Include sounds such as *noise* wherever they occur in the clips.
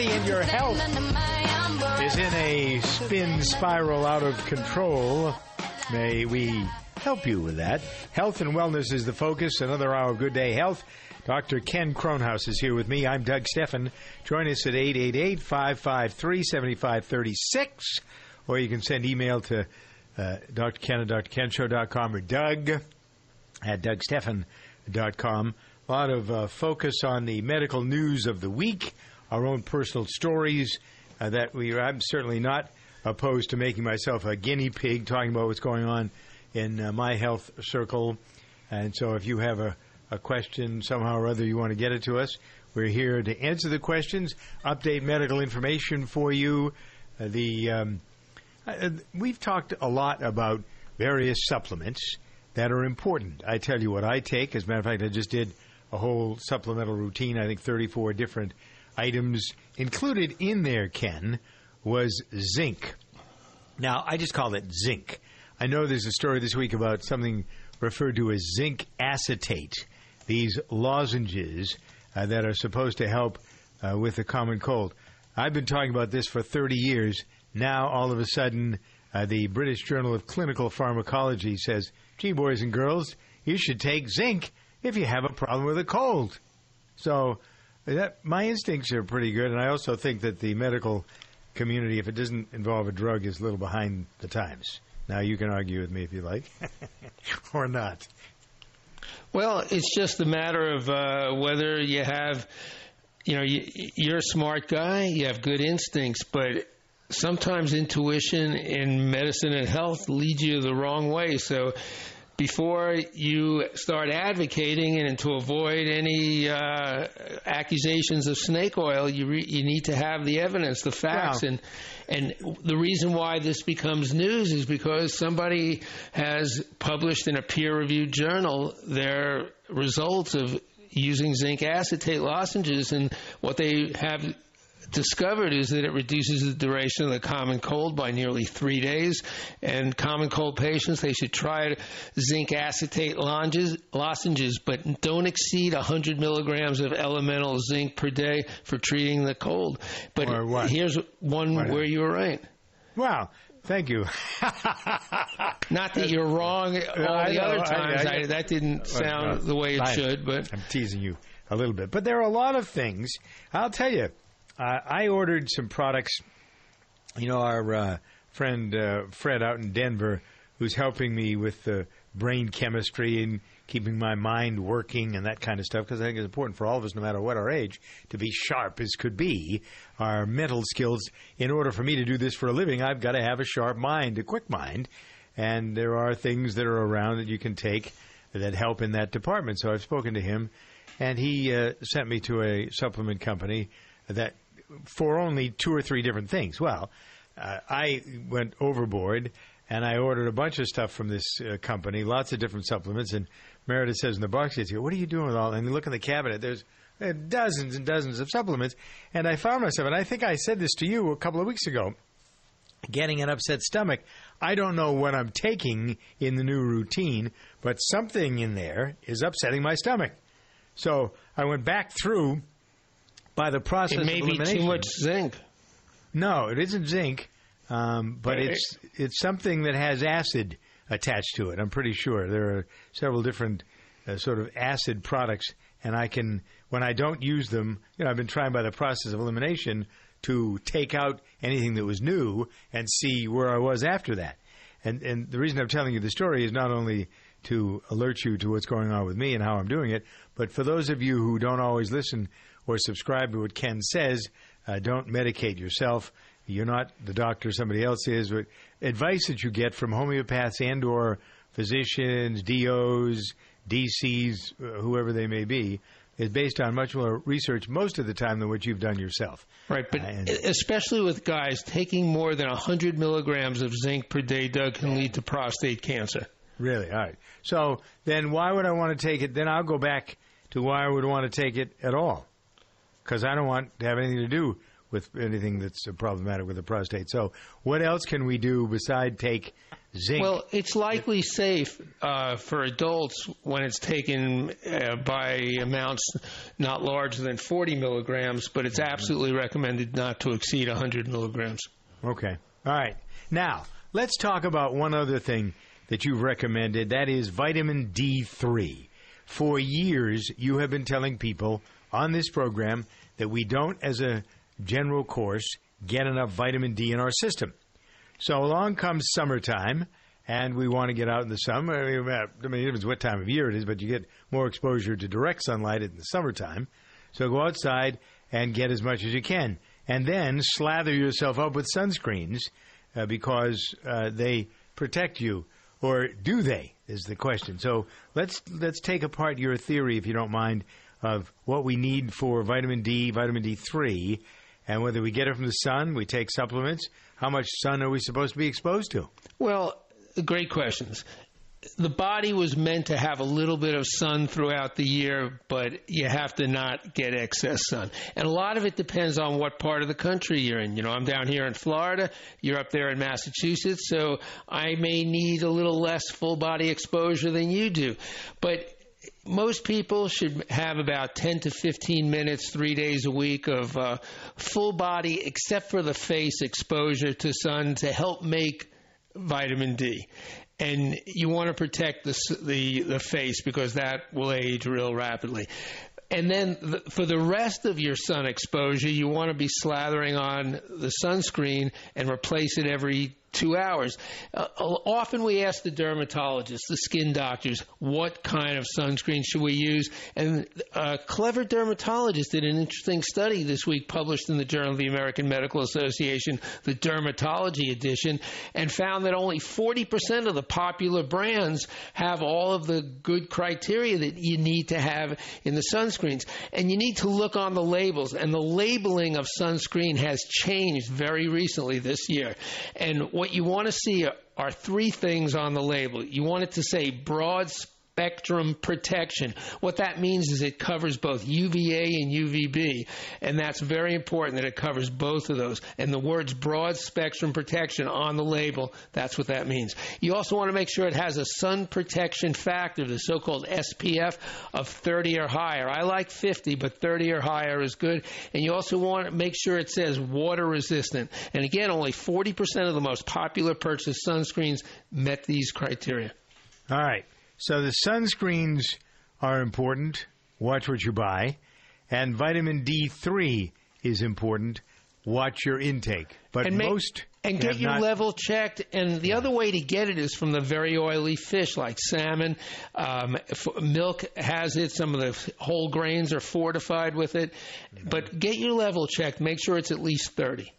Body and your health is in a spin spiral out of control, may we help you with that. Health and wellness is the focus. Another hour of Good Day Health. Dr. Ken Kronhaus is here with me. I'm Doug Steffen. Join us at 888-553-7536, or you can send email to uh, Dr. Ken at drkenshow.com or Doug at dougsteffen.com. A lot of uh, focus on the medical news of the week, our own personal stories uh, that we. I'm certainly not opposed to making myself a guinea pig, talking about what's going on in uh, my health circle. And so, if you have a, a question somehow or other, you want to get it to us. We're here to answer the questions, update medical information for you. Uh, the um, uh, we've talked a lot about various supplements that are important. I tell you what I take. As a matter of fact, I just did a whole supplemental routine. I think 34 different items included in there. Ken was zinc. Now I just call it zinc. I know there's a story this week about something referred to as zinc acetate. These lozenges uh, that are supposed to help uh, with the common cold. I've been talking about this for 30 years. Now, all of a sudden, uh, the British Journal of Clinical Pharmacology says, gee, boys and girls, you should take zinc if you have a problem with a cold. So, that, my instincts are pretty good, and I also think that the medical community, if it doesn't involve a drug, is a little behind the times. Now, you can argue with me if you like, *laughs* or not. Well, it's just a matter of uh, whether you have, you know, you, you're a smart guy, you have good instincts, but sometimes intuition in medicine and health leads you the wrong way. So before you start advocating and to avoid any uh, accusations of snake oil, you re- you need to have the evidence, the facts, Wow. and and the reason why this becomes news is because somebody has published in a peer-reviewed journal their results of using zinc acetate lozenges, and what they have discovered is that it reduces the duration of the common cold by nearly three days. And common cold patients, they should try zinc acetate lozenges, but don't exceed 100 milligrams of elemental zinc per day for treating the cold. But here's one where you were right. Wow, thank you. *laughs* Not that you're wrong *laughs* all I the know, other times. I- I, that didn't sound Well, the way it should, but I'm teasing you a little bit. But there are a lot of things. I'll tell you, uh, I ordered some products. You know, our uh, friend uh, Fred out in Denver, who's helping me with the brain chemistry and keeping my mind working and that kind of stuff, because I think it's important for all of us, no matter what our age, to be sharp as could be. Our mental skills. In order for me to do this for a living, I've got to have a sharp mind, a quick mind. And there are things that are around that you can take that help in that department. So I've spoken to him, and he uh, sent me to a supplement company that for only two or three different things. Well, uh, I went overboard and I ordered a bunch of stuff from this uh, company, lots of different supplements. And Meredith says in the box, she "What are you doing with all?" And you look in the cabinet. There's uh, dozens and dozens of supplements, and I found myself, and I think I said this to you a couple of weeks ago getting an upset stomach. I don't know what I'm taking in the new routine, but something in there is upsetting my stomach. So I went back through by the process it may of be too much zinc. No, it isn't zinc, um, but it's it's something that has acid attached to it. I'm pretty sure there are several different uh, sort of acid products and I can when I don't use them, you know, I've been trying by the process of elimination to take out anything that was new and see where I was after that. And and the reason I'm telling you the story is not only to alert you to what's going on with me and how I'm doing it, but for those of you who don't always listen or subscribe to what Ken says, uh, don't medicate yourself. You're not the doctor; somebody else is. But advice that you get from homeopaths and or physicians, DOs, DCs, uh, whoever they may be, is based on much more research most of the time than what you've done yourself. Right, but And- especially with guys taking more than 100 milligrams of zinc per day, Doug, can lead to prostate cancer. Really? All right. So then why would I want to take it? Then I'll go back to why I would want to take it at all. Because I don't want to have anything to do with anything that's problematic with the prostate. So what else can we do beside take zinc? Well, it's likely safe uh, for adults when it's taken uh, by amounts not larger than 40 milligrams, but it's absolutely recommended not to exceed 100 milligrams. Okay. All right. Now, let's talk about one other thing that you've recommended. That is vitamin D3. For years, you have been telling people on this program that we don't, as a general course, get enough vitamin D in our system. So along comes summertime, and we want to get out in the sun. I mean, I mean, it depends what time of year it is, but you get more exposure to direct sunlight in the summertime. So go outside and get as much as you can, and then slather yourself up with sunscreens uh, because uh, they protect you, or do they? Is the question. So let's let's take apart your theory, if you don't mind, of what we need for vitamin D, vitamin D three, and whether we get it from the sun, we take supplements. How much sun are we supposed to be exposed to? Well, great questions. The body was meant to have a little bit of sun throughout the year, but you have to not get excess sun. And a lot of it depends on what part of the country you're in. You know, I'm down here in Florida, you're up there in Massachusetts, so I may need a little less full body exposure than you do. But most people should have about 10 to 15 minutes, three days a week of uh, full body, except for the face exposure to sun to help make vitamin D. And you want to protect the, the, the face because that will age real rapidly. And then the, for the rest of your sun exposure, you want to be slathering on the sunscreen and replace it every two hours. Uh, often we ask the dermatologists, the skin doctors, what kind of sunscreen should we use? And a clever dermatologist did an interesting study this week published in the Journal of the American Medical Association, the Dermatology edition, and found that only 40% of the popular brands have all of the good criteria that you need to have in the sunscreens. And you need to look on the labels. And the labeling of sunscreen has changed very recently this year. And what you want to see are, three things on the label. You want it to say broad spectrum protection. What that means is it covers both UVA and UVB, and that's very important that it covers both of those. And the words broad spectrum protection on the label, that's what that means. You also want to make sure it has a sun protection factor, the so-called SPF of 30 or higher. I like 50, but 30 or higher is good. And you also want to make sure it says water resistant. And again, only 40% of the most popular purchased sunscreens met these criteria. All right. So the sunscreens are important. Watch what you buy. And vitamin D3 is important. Watch your intake. But and make- most and get your not- level checked. And the other way to get it is from the very oily fish like salmon. Um, milk has it. Some of the whole grains are fortified with it. But get your level checked. Make sure it's at least thirty.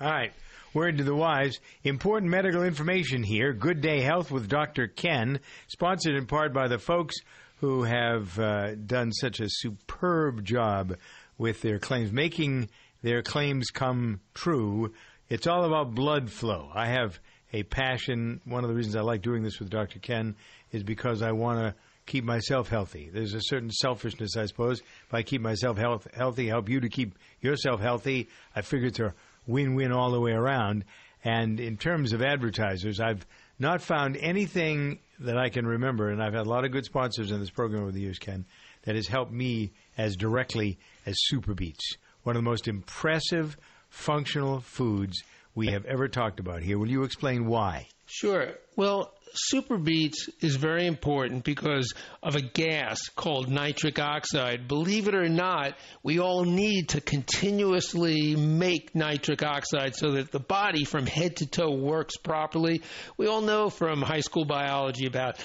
All right. Word to the wise. Important medical information here. Good Day Health with Dr. Ken, sponsored in part by the folks who have uh, done such a superb job with their claims, making their claims come true. It's all about blood flow. I have a passion. One of the reasons I like doing this with Dr. Ken is because I want to keep myself healthy. There's a certain selfishness, I suppose. If I keep myself health, healthy, help you to keep yourself healthy, I figure it's a win-win all the way around. And in terms of advertisers, I've not found anything that I can remember, and I've had a lot of good sponsors in this program over the years, Ken, that has helped me as directly as SuperBeets, one of the most impressive functional foods we have ever talked about here. Will you explain why? Sure. Well, SuperBeets is very important because of a gas called nitric oxide. Believe it or not, we all need to continuously make nitric oxide so that the body from head to toe works properly. We all know from high school biology about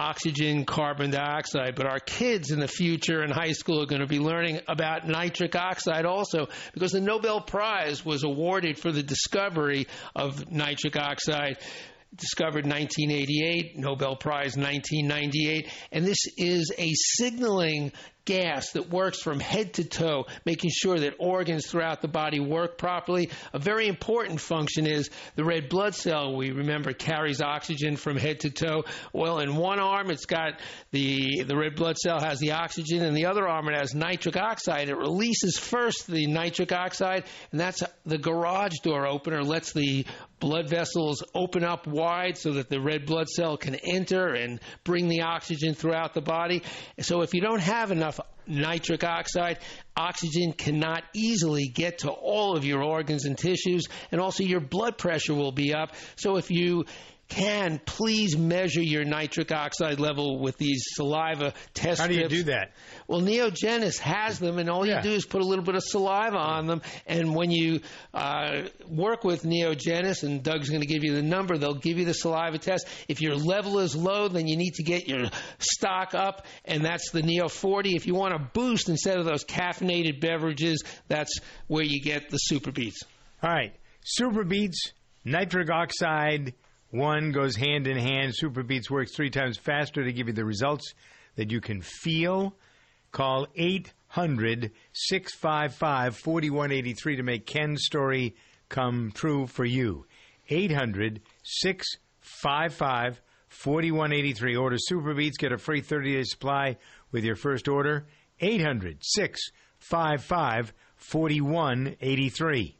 oxygen, carbon dioxide, but our kids in the future in high school are going to be learning about nitric oxide also because the Nobel Prize was awarded for the discovery of nitric oxide discovered 1988, Nobel Prize 1998, and this is a signaling gas that works from head to toe, making sure that organs throughout the body work properly. A very important function is the red blood cell, we remember, carries oxygen from head to toe. Well, in one arm, it's got the, the red blood cell has the oxygen, and the other arm, it has nitric oxide. It releases first the nitric oxide, and that's the garage door opener, lets the blood vessels open up wide so that the red blood cell can enter and bring the oxygen throughout the body. So if you don't have enough nitric oxide, oxygen cannot easily get to all of your organs and tissues, and also your blood pressure will be up. So if you can please measure your nitric oxide level with these saliva test How do you strips. do that? Well, Neogenis has them, and all Yeah. you do is put a little bit of saliva on them. And when you uh, work with Neogenis, and Doug's going to give you the number, they'll give you the saliva test. If your level is low, then you need to get your stock up, and that's the Neo 40. If you want to boost instead of those caffeinated beverages, that's where you get the SuperBeets. All right. SuperBeets, nitric oxide, one goes hand in hand. SuperBeets works three times faster to give you the results that you can feel. Call 800 655 4183 to make Ken's story come true for you. 800 655 4183. Order SuperBeets, get a free 30 day supply with your first order. 800 655 4183.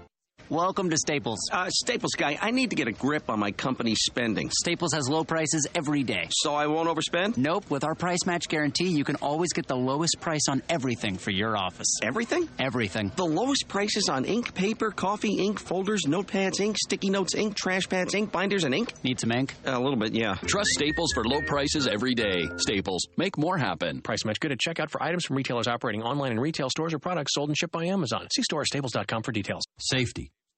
Welcome to Staples. Uh, Staples guy, I need to get a grip on my company's spending. Staples has low prices every day. So I won't overspend? Nope, with our price match guarantee, you can always get the lowest price on everything for your office. Everything? Everything. The lowest prices on ink, paper, coffee, ink, folders, notepads, ink, sticky notes, ink, trash pads, ink, binders, and ink? Need some ink? a little bit, yeah. Trust Staples for low prices every day. Staples, make more happen. Price match good at checkout for items from retailers operating online in retail stores or products sold and shipped by Amazon. See store staples.com for details. Safety.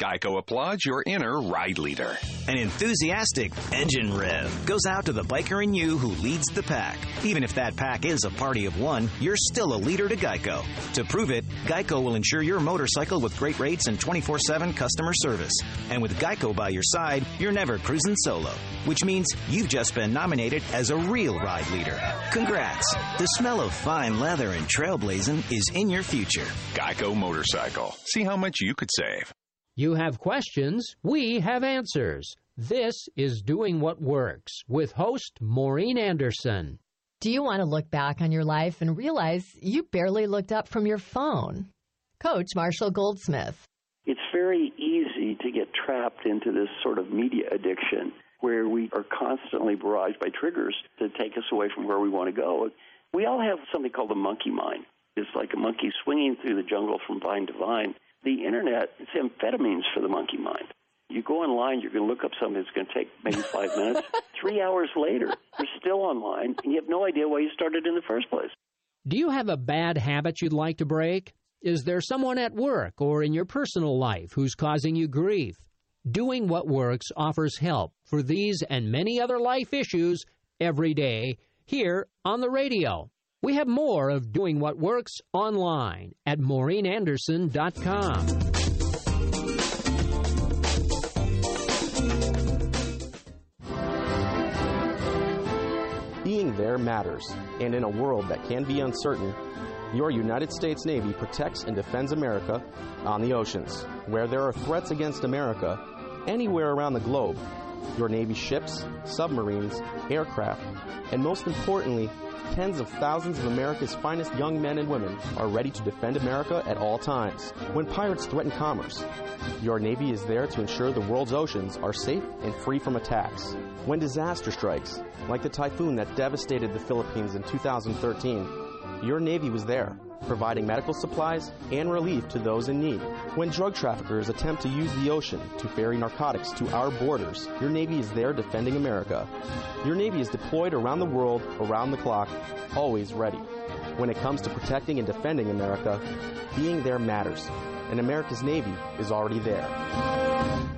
Geico applauds your inner ride leader. An enthusiastic engine rev goes out to the biker in you who leads the pack. Even if that pack is a party of one, you're still a leader to Geico. To prove it, Geico will insure your motorcycle with great rates and 24 7 customer service. And with Geico by your side, you're never cruising solo, which means you've just been nominated as a real ride leader. Congrats! The smell of fine leather and trailblazing is in your future. Geico Motorcycle. See how much you could save. You have questions, we have answers. This is Doing What Works with host Maureen Anderson. Do you want to look back on your life and realize you barely looked up from your phone? Coach Marshall Goldsmith. It's very easy to get trapped into this sort of media addiction where we are constantly barraged by triggers to take us away from where we want to go. We all have something called the monkey mind. It's like a monkey swinging through the jungle from vine to vine. The internet, it's amphetamines for the monkey mind. You go online, you're going to look up something that's going to take maybe five minutes. *laughs* Three hours later, you're still online, and you have no idea why you started in the first place. Do you have a bad habit you'd like to break? Is there someone at work or in your personal life who's causing you grief? Doing What Works offers help for these and many other life issues every day here on the radio. We have more of Doing What Works online at MaureenAnderson.com. Being there matters, and in a world that can be uncertain, your United States Navy protects and defends America on the oceans. Where there are threats against America, anywhere around the globe, your Navy ships, submarines, aircraft, and most importantly, tens of thousands of America's finest young men and women are ready to defend America at all times. When pirates threaten commerce, your Navy is there to ensure the world's oceans are safe and free from attacks. When disaster strikes, like the typhoon that devastated the Philippines in 2013, your Navy was there, providing medical supplies and relief to those in need. When drug traffickers attempt to use the ocean to ferry narcotics to our borders, your Navy is there defending America. Your Navy is deployed around the world, around the clock, always ready. When it comes to protecting and defending America, being there matters, and America's Navy is already there.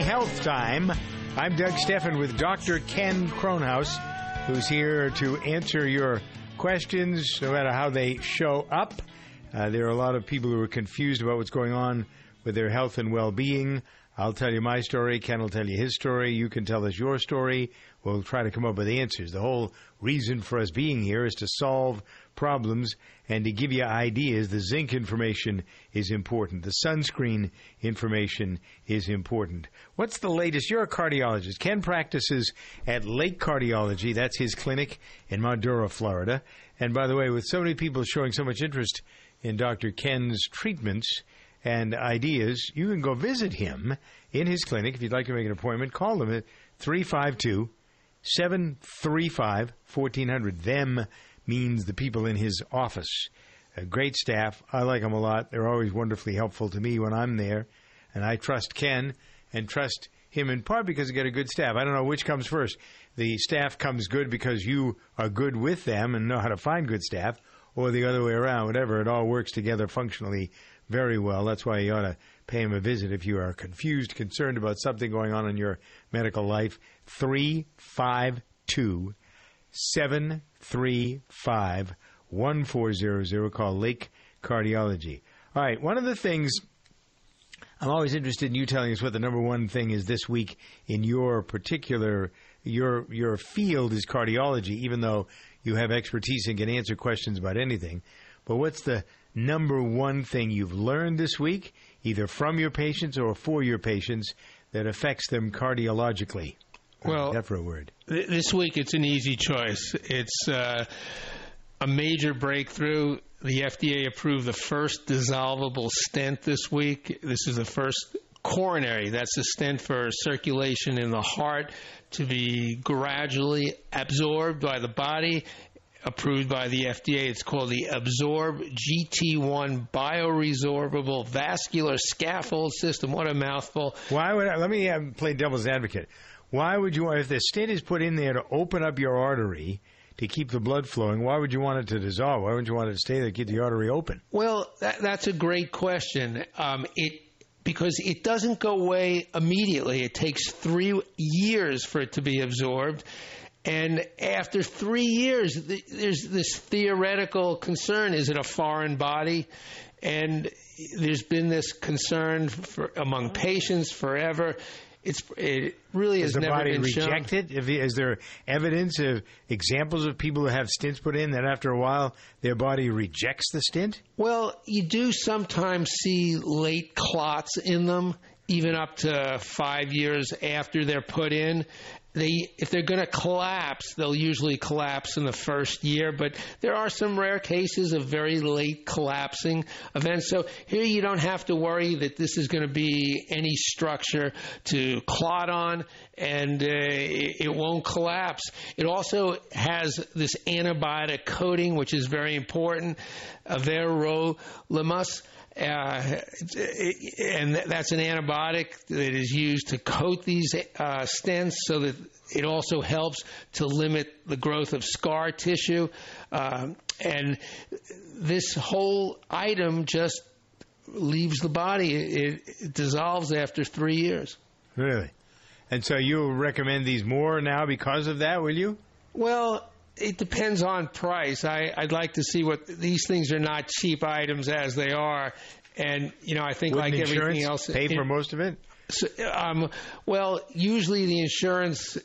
Health time. I'm Doug Steffen with Dr. Ken Kronhaus, who's here to answer your questions, no matter how they show up. Uh, there are a lot of people who are confused about what's going on with their health and well-being. I'll tell you my story. Ken will tell you his story. You can tell us your story. We'll try to come up with answers. The whole reason for us being here is to solve problems and to give you ideas. The zinc information is important. The sunscreen information is important. What's the latest? You're a cardiologist. Ken practices at Lake Cardiology. That's his clinic in Mount Dora, Florida. And by the way, with so many people showing so much interest in Dr. Ken's treatments, and ideas, you can go visit him in his clinic. If you'd like to make an appointment, call him at 352 735 1400. Them means the people in his office. A great staff. I like them a lot. They're always wonderfully helpful to me when I'm there. And I trust Ken and trust him in part because he got a good staff. I don't know which comes first. The staff comes good because you are good with them and know how to find good staff, or the other way around, whatever. It all works together functionally very well. That's why you ought to pay him a visit if you are confused, concerned about something going on in your medical life. 352 735 1400. Call Lake Cardiology. All right, one of the things I'm always interested in you telling us what the number one thing is this week in your particular your your field is cardiology, even though you have expertise and can answer questions about anything. But what's the number one thing you've learned this week, either from your patients or for your patients, that affects them cardiologically? Well, that for a word. Th- This week, it's an easy choice. It's uh, a major breakthrough. The FDA approved the first dissolvable stent this week. This is the first coronary, that's a stent for circulation in the heart to be gradually absorbed by the body. Approved by the FDA. It's called the Absorb GT1 Bioresorbable Vascular Scaffold System. What a mouthful. Why would I, let me um, play devil's advocate? Why would you, if the stent is put in there to open up your artery to keep the blood flowing, why would you want it to dissolve? Why wouldn't you want it to stay there to keep the artery open? Well, that, that's a great question. Um, it because it doesn't go away immediately. It takes three years for it to be absorbed. And after three years, th- there's this theoretical concern is it a foreign body? And there's been this concern for, among patients forever. It's it really has the never body been shown. reject it? If, is there evidence of examples of people who have stents put in that after a while their body rejects the stent? Well, you do sometimes see late clots in them, even up to five years after they're put in. They, if they're going to collapse, they'll usually collapse in the first year. But there are some rare cases of very late collapsing events. So here you don't have to worry that this is going to be any structure to clot on, and uh, it, it won't collapse. It also has this antibiotic coating, which is very important. Everolimus. Uh, and that's an antibiotic that is used to coat these uh, stents so that it also helps to limit the growth of scar tissue. Um, and this whole item just leaves the body. It, it dissolves after three years. Really? And so you recommend these more now because of that, will you? Well, it depends on price. I, I'd like to see what these things are not cheap items as they are, and you know I think Wouldn't like everything insurance else, pay for it- most of it? So, um, well, usually the insurance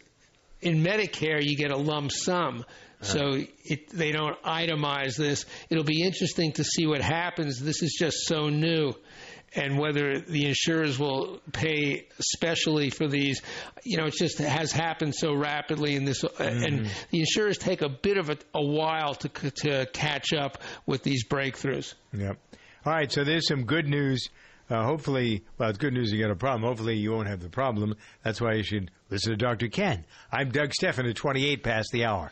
in Medicare you get a lump sum. So it, they don't itemize this. It'll be interesting to see what happens. This is just so new, and whether the insurers will pay especially for these. You know, it just has happened so rapidly in this, and the insurers take a bit of a, a while to to catch up with these breakthroughs. Yep. All right, so there's some good news. Uh, hopefully, well, it's good news you got a problem. Hopefully, you won't have the problem. That's why you should listen to Dr. Ken. I'm Doug Steffen at 28 past the hour.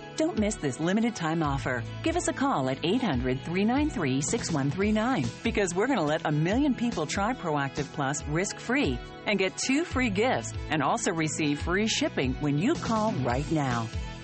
Don't miss this limited time offer. Give us a call at 800 393 6139 because we're going to let a million people try Proactiv Plus risk free and get two free gifts and also receive free shipping when you call right now.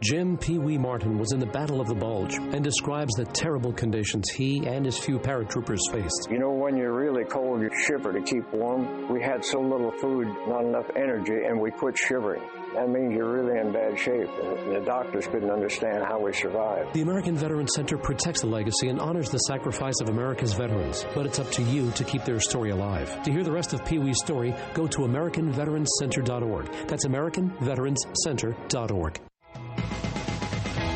Jim Pee Wee Martin was in the Battle of the Bulge and describes the terrible conditions he and his few paratroopers faced. You know, when you're really cold, you shiver to keep warm. We had so little food, not enough energy, and we quit shivering. That means you're really in bad shape. The doctors couldn't understand how we survived. The American Veterans Center protects the legacy and honors the sacrifice of America's veterans, but it's up to you to keep their story alive. To hear the rest of Pee Wee's story, go to AmericanVeteransCenter.org. That's AmericanVeteransCenter.org.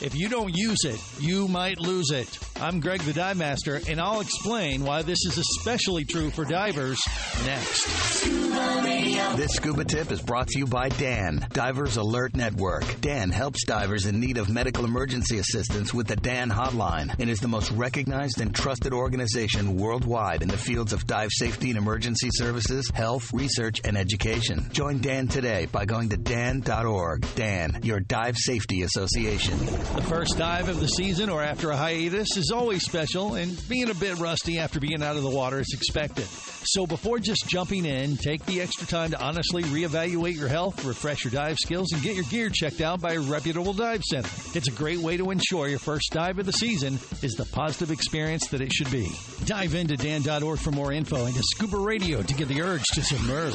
If you don't use it, you might lose it. I'm Greg the Dive Master, and I'll explain why this is especially true for divers next. This This scuba tip is brought to you by Dan, Divers Alert Network. Dan helps divers in need of medical emergency assistance with the Dan Hotline and is the most recognized and trusted organization worldwide in the fields of dive safety and emergency services, health, research, and education. Join Dan today by going to dan.org. Dan, your dive safety association. The first dive of the season or after a hiatus is always special, and being a bit rusty after being out of the water is expected. So before just jumping in, take the extra time to honestly reevaluate your health, refresh your dive skills, and get your gear checked out by a reputable dive center. It's a great way to ensure your first dive of the season is the positive experience that it should be. Dive into dan.org for more info and to Scuba Radio to get the urge to submerge.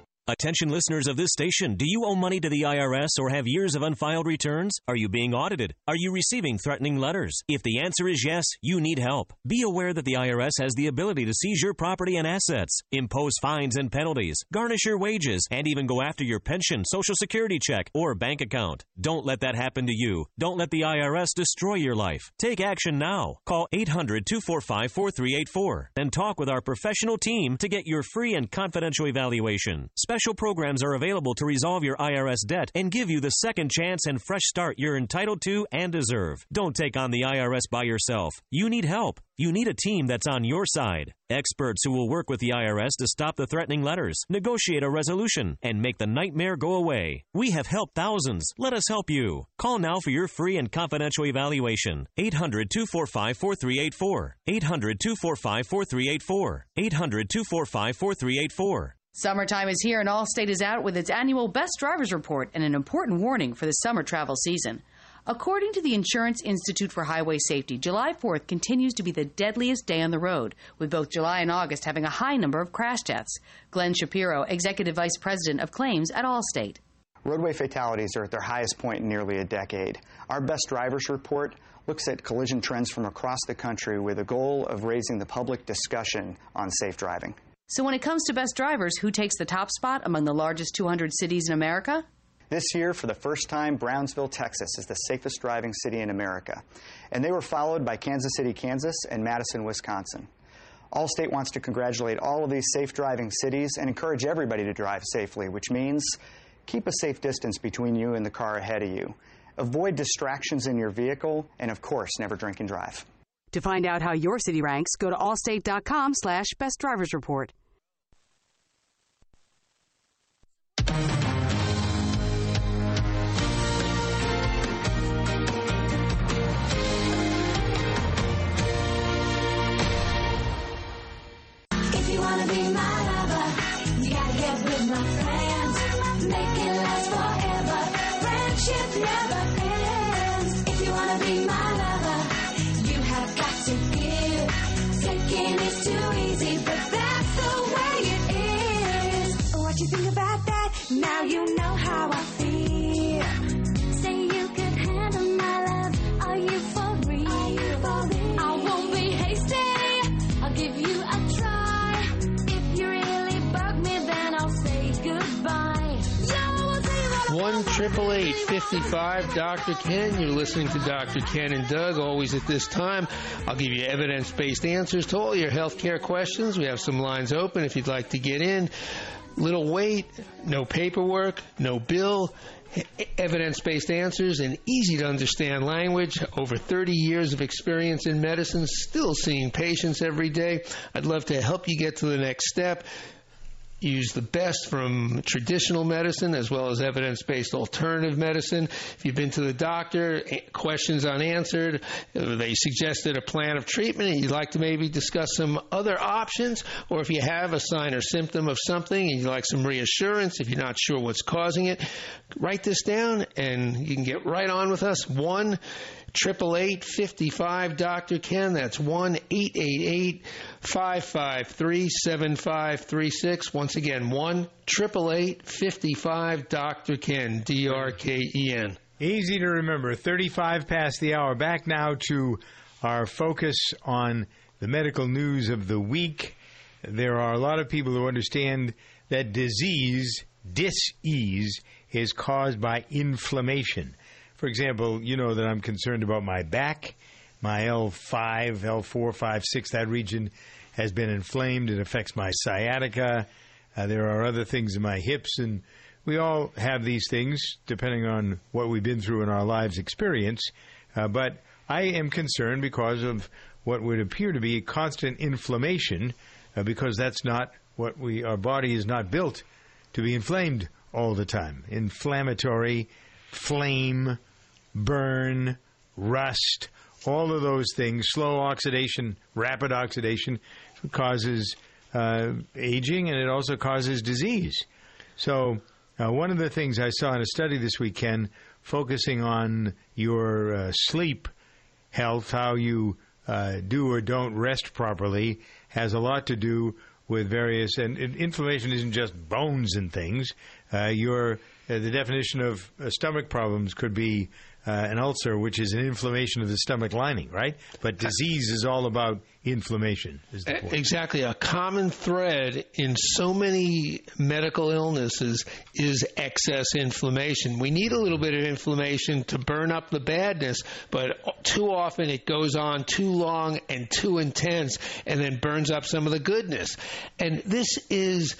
Attention listeners of this station, do you owe money to the IRS or have years of unfiled returns? Are you being audited? Are you receiving threatening letters? If the answer is yes, you need help. Be aware that the IRS has the ability to seize your property and assets, impose fines and penalties, garnish your wages, and even go after your pension, social security check, or bank account. Don't let that happen to you. Don't let the IRS destroy your life. Take action now. Call 800 245 4384 and talk with our professional team to get your free and confidential evaluation. Special programs are available to resolve your IRS debt and give you the second chance and fresh start you're entitled to and deserve. Don't take on the IRS by yourself. You need help. You need a team that's on your side. Experts who will work with the IRS to stop the threatening letters, negotiate a resolution, and make the nightmare go away. We have helped thousands. Let us help you. Call now for your free and confidential evaluation. 800 245 4384. 800 245 4384. 800 245 4384. Summertime is here and Allstate is out with its annual Best Drivers Report and an important warning for the summer travel season. According to the Insurance Institute for Highway Safety, July 4th continues to be the deadliest day on the road, with both July and August having a high number of crash deaths. Glenn Shapiro, Executive Vice President of Claims at Allstate. Roadway fatalities are at their highest point in nearly a decade. Our Best Drivers Report looks at collision trends from across the country with a goal of raising the public discussion on safe driving. So, when it comes to best drivers, who takes the top spot among the largest 200 cities in America? This year, for the first time, Brownsville, Texas is the safest driving city in America. And they were followed by Kansas City, Kansas, and Madison, Wisconsin. Allstate wants to congratulate all of these safe driving cities and encourage everybody to drive safely, which means keep a safe distance between you and the car ahead of you. Avoid distractions in your vehicle, and of course, never drink and drive. To find out how your city ranks, go to allstate.com slash best drivers report. Friendship Triple eight fifty five. Dr. Ken. You're listening to Dr. Ken and Doug always at this time. I'll give you evidence based answers to all your healthcare questions. We have some lines open if you'd like to get in. Little wait, no paperwork, no bill evidence-based answers and easy to understand language over 30 years of experience in medicine still seeing patients every day i'd love to help you get to the next step use the best from traditional medicine as well as evidence based alternative medicine. If you've been to the doctor, questions unanswered, uh, they suggested a plan of treatment, and you'd like to maybe discuss some other options, or if you have a sign or symptom of something and you'd like some reassurance, if you're not sure what's causing it, write this down and you can get right on with us. 1 888 55 Dr. Ken. That's 1 888 553 7536. Once again, 1 888 55 Dr. Ken. D R K E N. Easy to remember. 35 past the hour. Back now to our focus on the medical news of the week. There are a lot of people who understand that disease, dis-ease, is caused by inflammation. For example, you know that I'm concerned about my back. My L5, L4, 5, 6, that region has been inflamed. It affects my sciatica. Uh, there are other things in my hips, and we all have these things depending on what we've been through in our lives experience. Uh, but I am concerned because of what would appear to be constant inflammation, uh, because that's not what we, our body is not built to be inflamed all the time. Inflammatory, flame, burn, rust, all of those things, slow oxidation, rapid oxidation, causes uh, aging and it also causes disease. So, uh, one of the things I saw in a study this weekend focusing on your uh, sleep health, how you uh, do or don't rest properly, has a lot to do with various, and, and inflammation isn't just bones and things. Uh, your uh, the definition of stomach problems could be uh, an ulcer, which is an inflammation of the stomach lining, right? But disease is all about inflammation. Is the point. Exactly. A common thread in so many medical illnesses is excess inflammation. We need a little bit of inflammation to burn up the badness, but too often it goes on too long and too intense and then burns up some of the goodness. And this is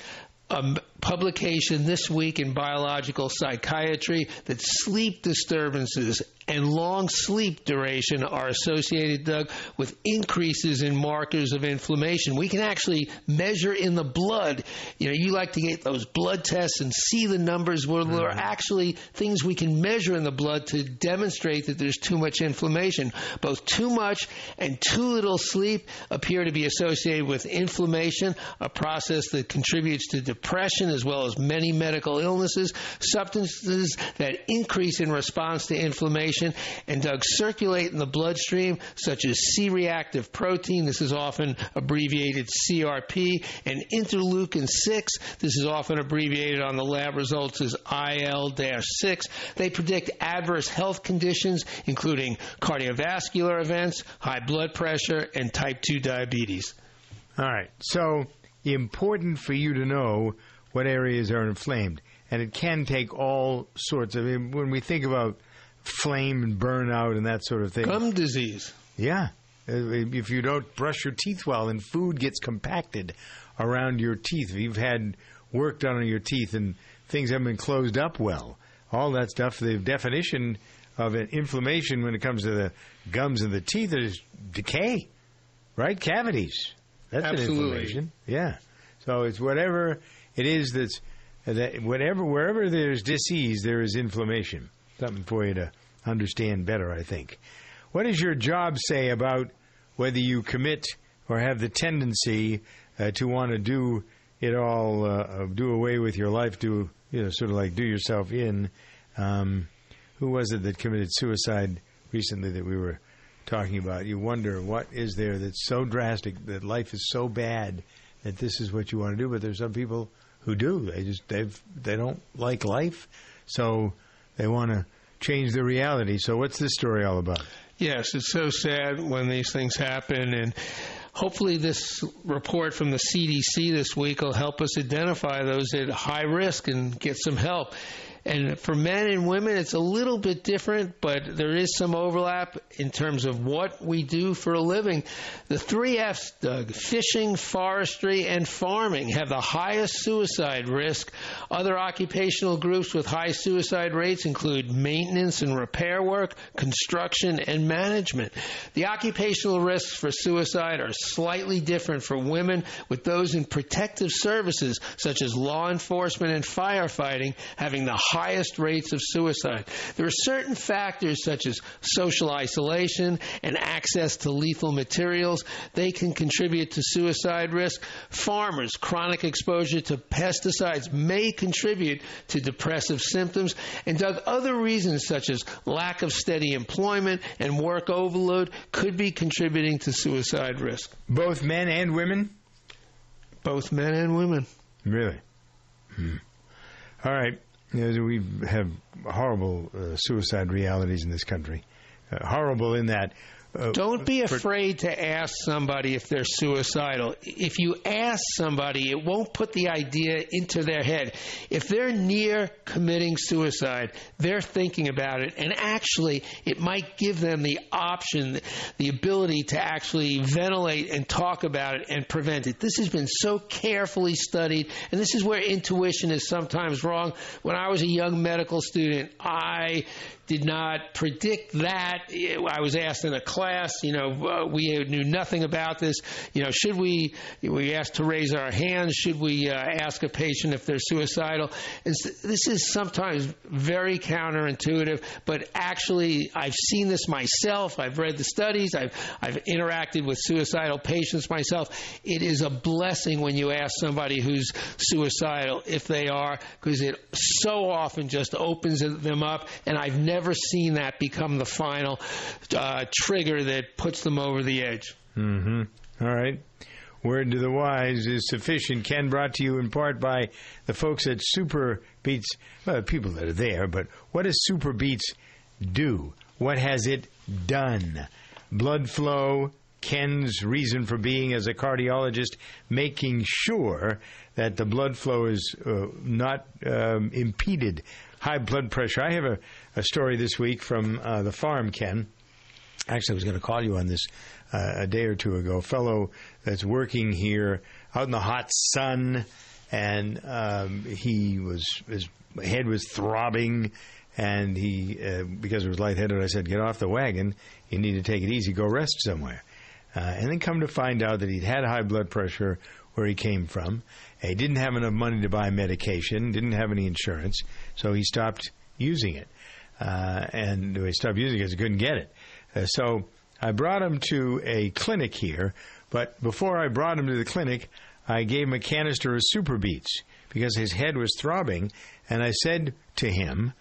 a publication this week in biological psychiatry that sleep disturbances and long sleep duration are associated, Doug, with increases in markers of inflammation. We can actually measure in the blood. You know, you like to get those blood tests and see the numbers. Well, there are mm-hmm. actually things we can measure in the blood to demonstrate that there's too much inflammation. Both too much and too little sleep appear to be associated with inflammation, a process that contributes to depression as well as many medical illnesses, substances that increase in response to inflammation and Doug circulate in the bloodstream, such as C reactive protein. This is often abbreviated CRP, and interleukin 6. This is often abbreviated on the lab results as IL 6. They predict adverse health conditions, including cardiovascular events, high blood pressure, and type 2 diabetes. All right. So important for you to know what areas are inflamed, and it can take all sorts of. When we think about flame and burnout and that sort of thing, Gum disease. yeah. If you don't brush your teeth well and food gets compacted around your teeth, if you've had work done on your teeth and things haven't been closed up well, all that stuff, the definition of an inflammation when it comes to the gums and the teeth is decay, right? Cavities. That's Absolutely. an inflammation. Yeah. So it's whatever it is that's that whatever wherever there's disease, there is inflammation. Something for you to understand better, I think. What does your job say about whether you commit or have the tendency uh, to want to do it all, uh, do away with your life, do you know, sort of like do yourself in? Um, who was it that committed suicide recently that we were talking about? You wonder what is there that's so drastic that life is so bad that this is what you want to do. But there's some people who do. They just they've they don't like life, so they want to change the reality. So what's this story all about? Yes, it's so sad when these things happen, and hopefully, this report from the CDC this week will help us identify those at high risk and get some help. And for men and women, it's a little bit different, but there is some overlap in terms of what we do for a living. The three F's, Doug, fishing, forestry, and farming have the highest suicide risk. Other occupational groups with high suicide rates include maintenance and repair work, construction, and management. The occupational risks for suicide are slightly different for women, with those in protective services such as law enforcement and firefighting having the highest rates of suicide. There are certain factors such as social isolation and access to lethal materials. They can contribute to suicide risk. Farmers, chronic exposure to pesticides may contribute to depressive symptoms. And Doug, other reasons such as lack of steady employment and work overload could be contributing to suicide risk. Both men and women? Both men and women. Really? Hmm. All right. We have horrible uh, suicide realities in this country. Uh, horrible in that. Uh, Don't be for- afraid to ask somebody if they're suicidal. If you ask somebody, it won't put the idea into their head. If they're near committing suicide, they're thinking about it, and actually, it might give them the option, the ability to actually ventilate and talk about it and prevent it. This has been so carefully studied, and this is where intuition is sometimes wrong. When I was a young medical student, I did not predict that. I was asked in a class, you know, uh, we knew nothing about this. You know, should we, we asked to raise our hands, should we uh, ask a patient if they're suicidal? And this is sometimes very counterintuitive, but actually, I've seen this myself. I've read the studies, I've, I've interacted with suicidal patients myself. It is a blessing when you ask somebody who's suicidal if they are, because it so often just opens them up, and I've never seen that become the final uh, trigger that puts them over the edge. Mm-hmm. All right. Word to the wise is sufficient. Ken brought to you in part by the folks at Super Beats. Well, people that are there, but what does SuperBeats do? What has it done? Blood flow, Ken's reason for being as a cardiologist, making sure that the blood flow is uh, not um, impeded. High blood pressure. I have a, a story this week from uh, the farm, Ken. Actually, I was going to call you on this uh, a day or two ago. A fellow that's working here out in the hot sun, and um, he was his head was throbbing, and he uh, because he was lightheaded. I said, "Get off the wagon. You need to take it easy. Go rest somewhere." Uh, and then come to find out that he'd had high blood pressure where he came from. He didn't have enough money to buy medication, didn't have any insurance, so he stopped using it. Uh, and he stopped using it because he couldn't get it. Uh, so I brought him to a clinic here, but before I brought him to the clinic, I gave him a canister of SuperBeats because his head was throbbing, and I said to him,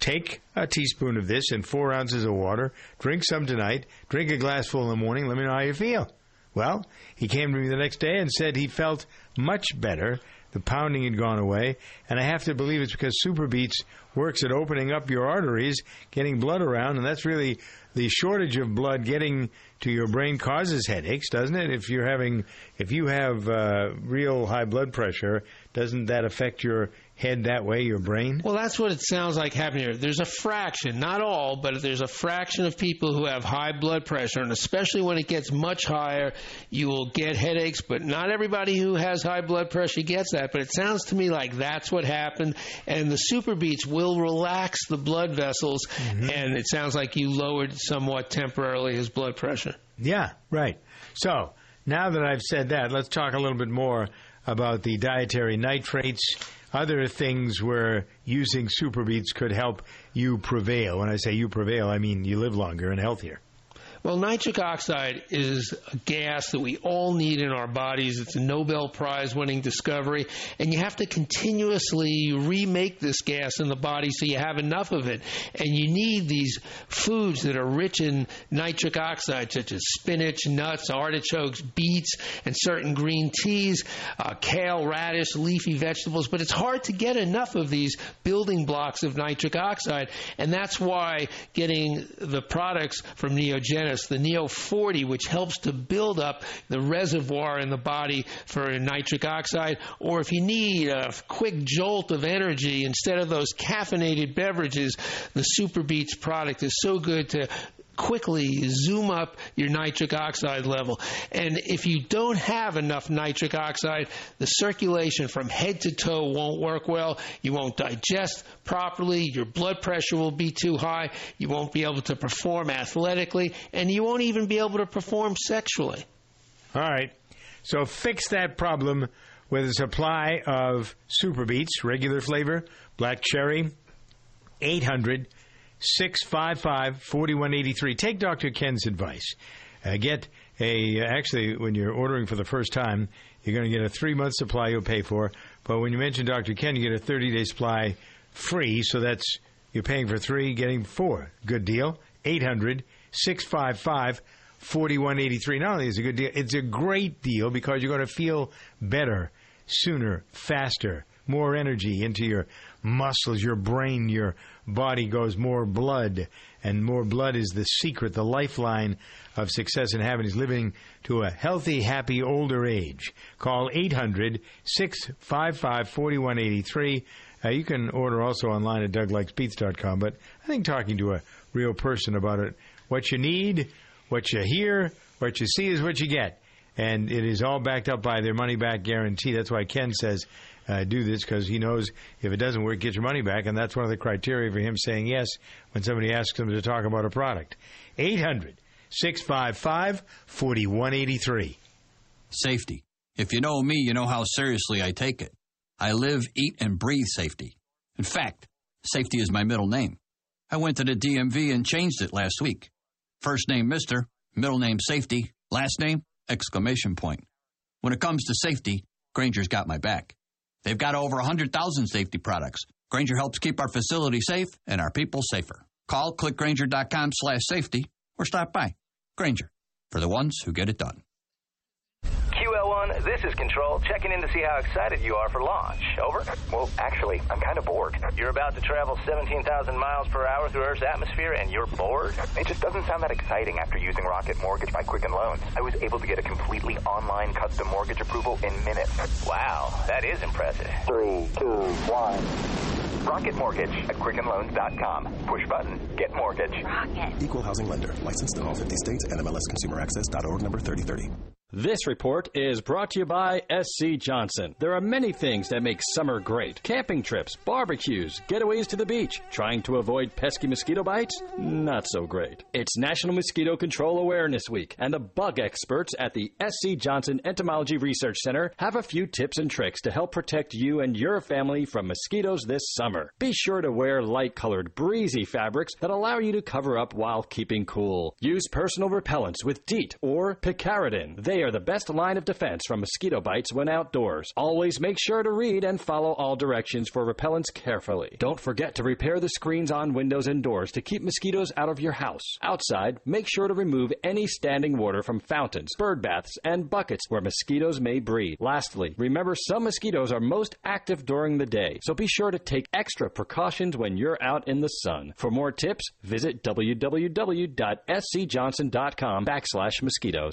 Take a teaspoon of this and four ounces of water, drink some tonight, drink a glassful in the morning, let me know how you feel. Well, he came to me the next day and said he felt much better. The pounding had gone away, and I have to believe it's because SuperBeats works at opening up your arteries, getting blood around, and that's really the shortage of blood getting to your brain causes headaches, doesn't it? If you're having, if you have uh, real high blood pressure, doesn't that affect your head that way, your brain? Well, that's what it sounds like happening here. There's a fraction, not all, but there's a fraction of people who have high blood pressure, and especially when it gets much higher, you will get headaches. But not everybody who has high blood pressure gets that. But it sounds to me like that's what happened, and the SuperBeats will relax the blood vessels, mm-hmm. and it sounds like you lowered somewhat temporarily his blood pressure. Yeah, right. So now that I've said that, let's talk a little bit more about the dietary nitrates, other things where using SuperBeats could help you prevail. When I say you prevail, I mean you live longer and healthier. Well, nitric oxide is a gas that we all need in our bodies. It's a Nobel Prize winning discovery, and you have to continuously remake this gas in the body so you have enough of it. And you need these foods that are rich in nitric oxide, such as spinach, nuts, artichokes, beets, and certain green teas, uh, kale, radish, leafy vegetables. But it's hard to get enough of these building blocks of nitric oxide, and that's why getting the products from Neogenis NEOS, the Neo 40, which helps to build up the reservoir in the body for nitric oxide, or if you need a quick jolt of energy instead of those caffeinated beverages, the SuperBeats product is so good to quickly zoom up your nitric oxide level. And if you don't have enough nitric oxide, the circulation from head to toe won't work well. You won't digest properly. Your blood pressure will be too high. You won't be able to perform athletically. And you won't even be able to perform sexually. All right. So fix that problem with a supply of SuperBeats, regular flavor, black cherry, 800 655 4183. Take Dr. Ken's advice. Uh, get a, actually, when you're ordering for the first time, you're going to get a three month supply you'll pay for. But when you mention Dr. Ken, you get a 30 day supply free. So that's, you're paying for three, getting four. Good deal. 800 655 4183. Not only is it a good deal, it's a great deal because you're going to feel better sooner, faster, more energy into your muscles, your brain, your body goes more blood, and more blood is the secret, the lifeline of success and happiness, living to a healthy, happy older age. Call 800 655 4183. Uh, you can order also online at douglikesbeats.com, but I think talking to a real person about it, what you need, what you hear, what you see is what you get. And it is all backed up by their money back guarantee. That's why Ken says uh, do this because he knows if it doesn't work, get your money back. And that's one of the criteria for him saying yes when somebody asks him to talk about a product. 800 655 4183. Safety. If you know me, you know how seriously I take it. I live, eat, and breathe safety. In fact, safety is my middle name. I went to the DMV and changed it last week. First name Mr., middle name Safety, last name exclamation point. When it comes to safety, Grainger's got my back. They've got over 100,000 safety products. Grainger helps keep our facility safe and our people safer. Call clickgrainger.com slash safety or stop by. Grainger, for the ones who get it done. QL1, this is Control, checking in to see how excited you are for launch. Over? Well, actually, I'm kind of bored. You're about to travel 17,000 miles per hour through Earth's atmosphere and you're bored? It just doesn't sound that exciting after using Rocket Mortgage by Quicken Loans. I was able to get a completely online custom mortgage approval in minutes. Wow, that is impressive. Three, two, one. Rocket Mortgage at QuickenLoans.com. Push button, get mortgage. Rocket. Equal housing lender. Licensed in all 50 states. NMLSConsumerAccess.org number 3030. This report is brought to you by SC Johnson. There are many things that make summer great camping trips, barbecues, getaways to the beach. Trying to avoid pesky mosquito bites? Not so great. It's National Mosquito Control Awareness Week, and the bug experts at the SC Johnson Entomology Research Center have a few tips and tricks to help protect you and your family from mosquitoes this summer. Be sure to wear light colored, breezy fabrics that allow you to cover up while keeping cool. Use personal repellents with DEET or picaridin. They are the best line of defense from mosquito bites when outdoors. Always make sure to read and follow all directions for repellents carefully. Don't forget to repair the screens on windows and doors to keep mosquitoes out of your house. Outside, make sure to remove any standing water from fountains, bird baths, and buckets where mosquitoes may breed. Lastly, remember some mosquitoes are most active during the day, so be sure to take extra precautions when you're out in the sun. For more tips, visit www.scjohnson.com backslash mosquitoes.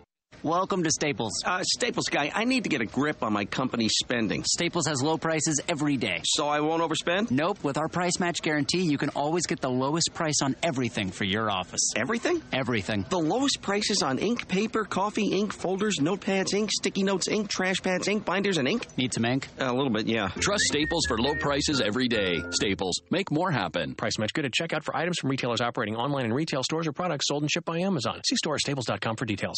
Welcome to Staples. Uh, Staples guy, I need to get a grip on my company's spending. Staples has low prices every day. So I won't overspend? Nope. With our price match guarantee, you can always get the lowest price on everything for your office. Everything? Everything. The lowest prices on ink, paper, coffee, ink, folders, notepads, ink, sticky notes, ink, trash pads, ink, binders, and ink? Need some ink? Uh, a little bit, yeah. Trust Staples for low prices every day. Staples. Make more happen. Price match good at checkout for items from retailers operating online in retail stores or products sold and shipped by Amazon. See store staples.com for details.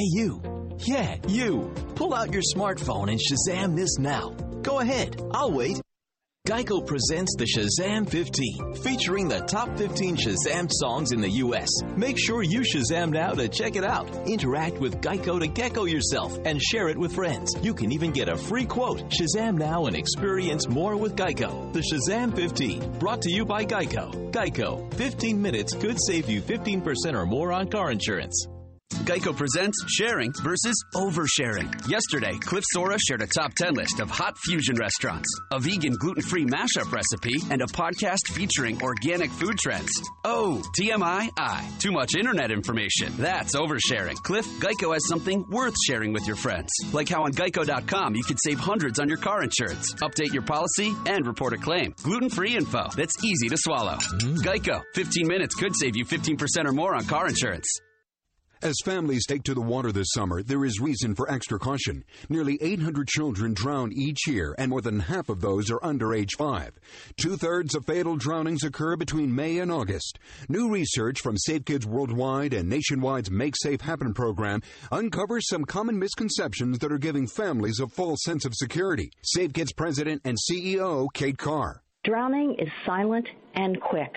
Hey, you. Yeah, you. Pull out your smartphone and Shazam this now. Go ahead. I'll wait. Geico presents the Shazam 15, featuring the top 15 Shazam songs in the U.S. Make sure you Shazam now to check it out. Interact with Geico to gecko yourself and share it with friends. You can even get a free quote. Shazam now and experience more with Geico. The Shazam 15, brought to you by Geico. Geico, 15 minutes could save you 15% or more on car insurance. Geico presents sharing versus oversharing. Yesterday, Cliff Sora shared a top 10 list of hot fusion restaurants, a vegan gluten free mashup recipe, and a podcast featuring organic food trends. Oh, TMI, I. Too much internet information. That's oversharing. Cliff, Geico has something worth sharing with your friends. Like how on geico.com you could save hundreds on your car insurance, update your policy, and report a claim. Gluten free info that's easy to swallow. Geico, 15 minutes could save you 15% or more on car insurance. As families take to the water this summer, there is reason for extra caution. Nearly 800 children drown each year, and more than half of those are under age 5. Two thirds of fatal drownings occur between May and August. New research from Safe Kids Worldwide and Nationwide's Make Safe Happen program uncovers some common misconceptions that are giving families a false sense of security. Safe Kids President and CEO Kate Carr. Drowning is silent and quick.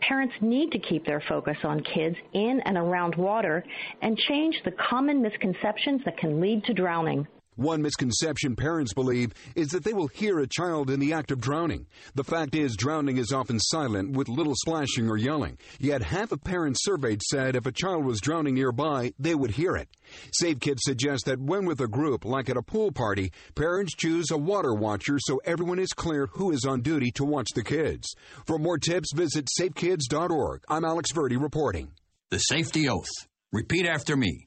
Parents need to keep their focus on kids in and around water and change the common misconceptions that can lead to drowning. One misconception parents believe is that they will hear a child in the act of drowning. The fact is, drowning is often silent with little splashing or yelling. Yet half of parents surveyed said if a child was drowning nearby, they would hear it. Safe Kids suggests that when with a group, like at a pool party, parents choose a water watcher so everyone is clear who is on duty to watch the kids. For more tips, visit safekids.org. I'm Alex Verdi reporting. The safety oath. Repeat after me.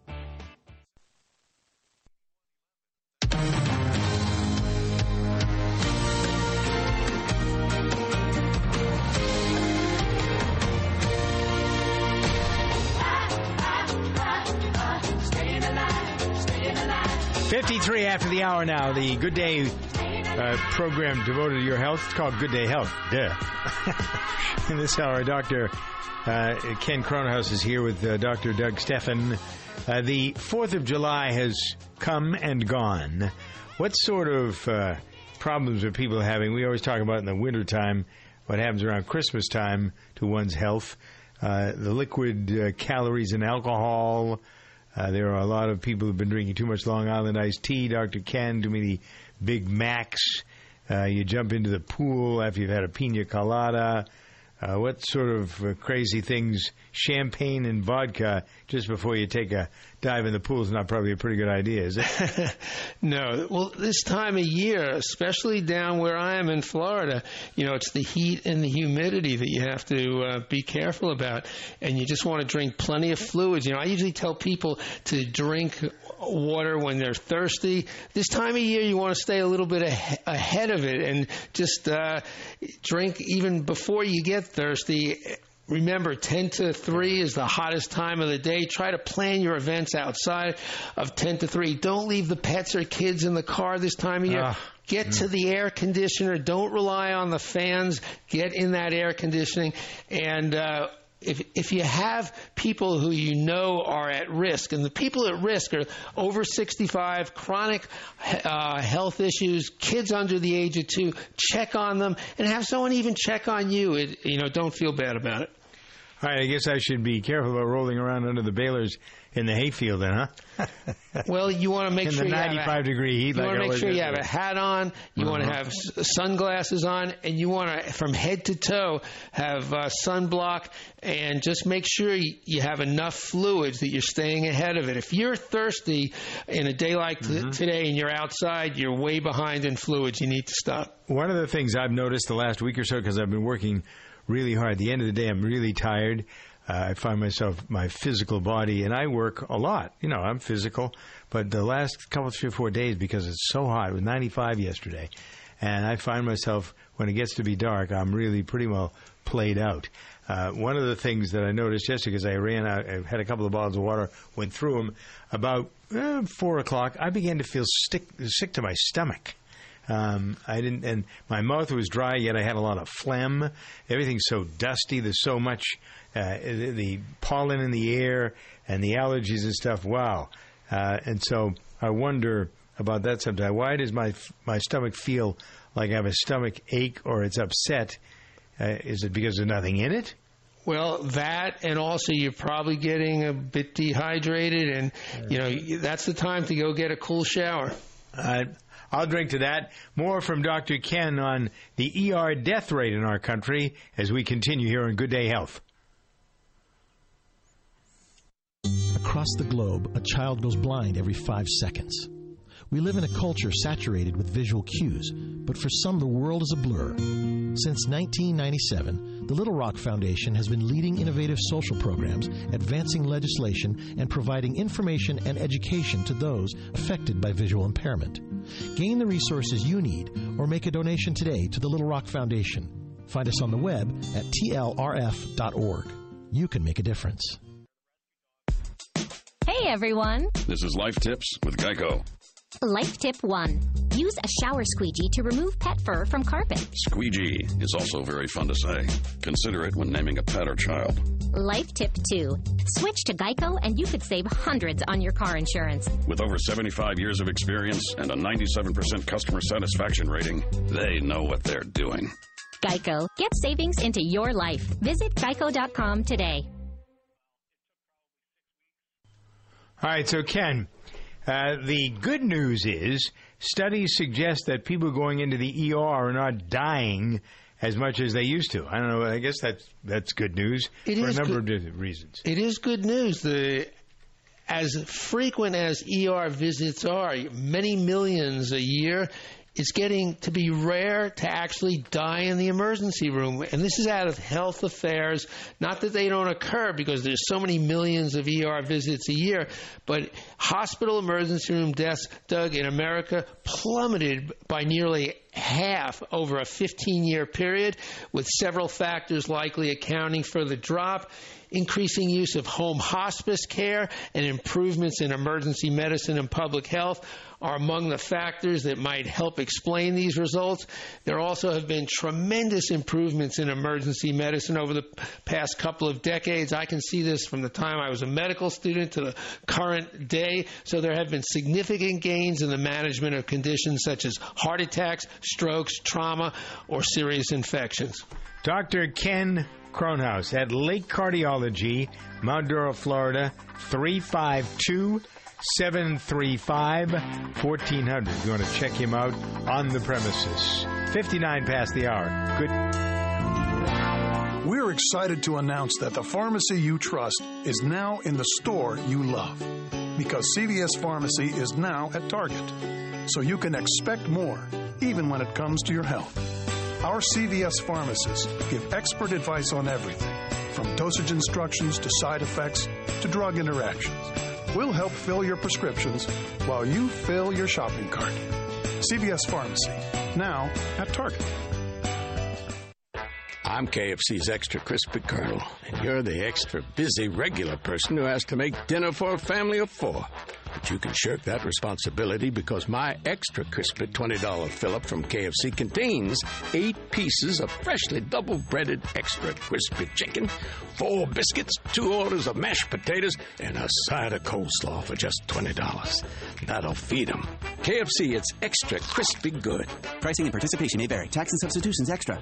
Fifty-three after the hour now. The Good Day uh, program devoted to your health. It's called Good Day Health. Yeah. *laughs* In this hour, Doctor uh, Ken Kronhaus is here with uh, Dr. Doug Stephan. Uh, the Fourth of July has come and gone. What sort of uh, problems are people having? We always talk about in the wintertime what happens around Christmas time to one's health. Uh, the liquid calories in alcohol. Uh, there are a lot of people who've been drinking too much Long Island iced tea. Dr. Ken, too many Big Macs. Uh, you jump into the pool after you've had a pina colada. Uh, what sort of uh, crazy things champagne and vodka just before you take a dive in the pool is not probably a pretty good idea, is it? *laughs* no. Well, this time of year, especially down where I am in Florida, you know, it's the heat and the humidity that you have to uh, be careful about. And you just want to drink plenty of fluids. You know, I usually tell people to drink water when they're thirsty. This time of year, you want to stay a little bit ah- ahead of it and just uh, drink even before you get thirsty. Remember, 10 to 3 is the hottest time of the day. Try to plan your events outside of 10 to 3. Don't leave the pets or kids in the car this time of year. Ah, Get mm. to the air conditioner. Don't rely on the fans. Get in that air conditioning. And, uh, if if you have people who you know are at risk, and the people at risk are over 65, chronic uh, health issues, kids under the age of two, check on them, and have someone even check on you. It, you know, don't feel bad about it. All right, I guess I should be careful about rolling around under the balers in the hayfield then, huh? *laughs* Well, you want to make In sure the you have 95 a, degree heat You like want to make sure you have a hat on. You want to Uh-huh. have sunglasses on, and you want to, from head to toe, have uh, sunblock. And just make sure you, have enough fluids that you're staying ahead of it. If you're thirsty in a day like Mm-hmm. today and you're outside, you're way behind in fluids. You need to stop. One of the things I've noticed the last week or so, because I've been working really hard, at the end of the day, I'm really tired. Uh, I find myself, my physical body, and I work a lot. You know, I'm physical, but the last couple, three or four days, because it's so hot, it was 95 yesterday, and I find myself, when it gets to be dark, I'm really pretty well played out. Uh, one of the things that I noticed yesterday, because I ran out, I had a couple of bottles of water, went through them, about uh, four o'clock, I began to feel sick, sick to my stomach. Um, I didn't, and my mouth was dry. Yet I had a lot of phlegm. Everything's so dusty. There's so much uh, the, the pollen in the air and the allergies and stuff. Wow! Uh, and so I wonder about that sometimes. Why does my my stomach feel like I have a stomach ache or it's upset? Uh, is it because there's nothing in it? Well, that and also you're probably getting a bit dehydrated, and you know that's the time to go get a cool shower. Uh, I'll drink to that. More from Dr. Ken on the ER death rate in our country as we continue here on Good Day Health. Across the globe, a child goes blind every five seconds. We live in a culture saturated with visual cues, but for some, the world is a blur. Since 1997, the Little Rock Foundation has been leading innovative social programs, advancing legislation, and providing information and education to those affected by visual impairment. Gain the resources you need or make a donation today to the Little Rock Foundation. Find us on the web at tlrf.org. You can make a difference. Hey everyone! This is Life Tips with Geico. Life tip 1. Use a shower squeegee to remove pet fur from carpet. Squeegee is also very fun to say. Consider it when naming a pet or child. Life tip 2. Switch to Geico and you could save hundreds on your car insurance. With over 75 years of experience and a 97% customer satisfaction rating, they know what they're doing. Geico. Get savings into your life. Visit geico.com today. All right, so Ken, uh, the good news is studies suggest that people going into the ER are not dying as much as they used to. I don't know. I guess that's that's good news It for a number good- of different reasons. It is good news. The as frequent as ER visits are, many millions a year, it's getting to be rare to actually die in the emergency room. And this is out of health affairs. Not that they don't occur because there's so many millions of ER visits a year, but hospital emergency room deaths, Doug, in America plummeted by nearly half over a 15 year period, with several factors likely accounting for the drop. Increasing use of home hospice care and improvements in emergency medicine and public health are among the factors that might help explain these results. There also have been tremendous improvements in emergency medicine over the past couple of decades. I can see this from the time I was a medical student to the current day. So there have been significant gains in the management of conditions such as heart attacks, strokes, trauma, or serious infections. Dr. Ken Kronhaus at Lake Cardiology, Mount Dora, Florida, 352 735 1400. You want to check him out on the premises. 59 past the hour. Good. We're we're excited to announce that the pharmacy you trust is now in the store you love. Because CVS Pharmacy is now at Target. So you can expect more, even when it comes to your health. Our CVS pharmacists give expert advice on everything, from dosage instructions to side effects to drug interactions. We'll help fill your prescriptions while you fill your shopping cart. CVS Pharmacy, now at Target. I'm KFC's extra crispy colonel, and you're the extra busy regular person who has to make dinner for a family of four. But you can shirk that responsibility because my extra crispy $20 fill up from KFC contains eight pieces of freshly double breaded extra crispy chicken, four biscuits, two orders of mashed potatoes, and a side of coleslaw for just $20. That'll feed 'em. KFC, it's extra crispy good. Pricing and participation may vary. Tax and substitutions extra.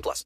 18 plus.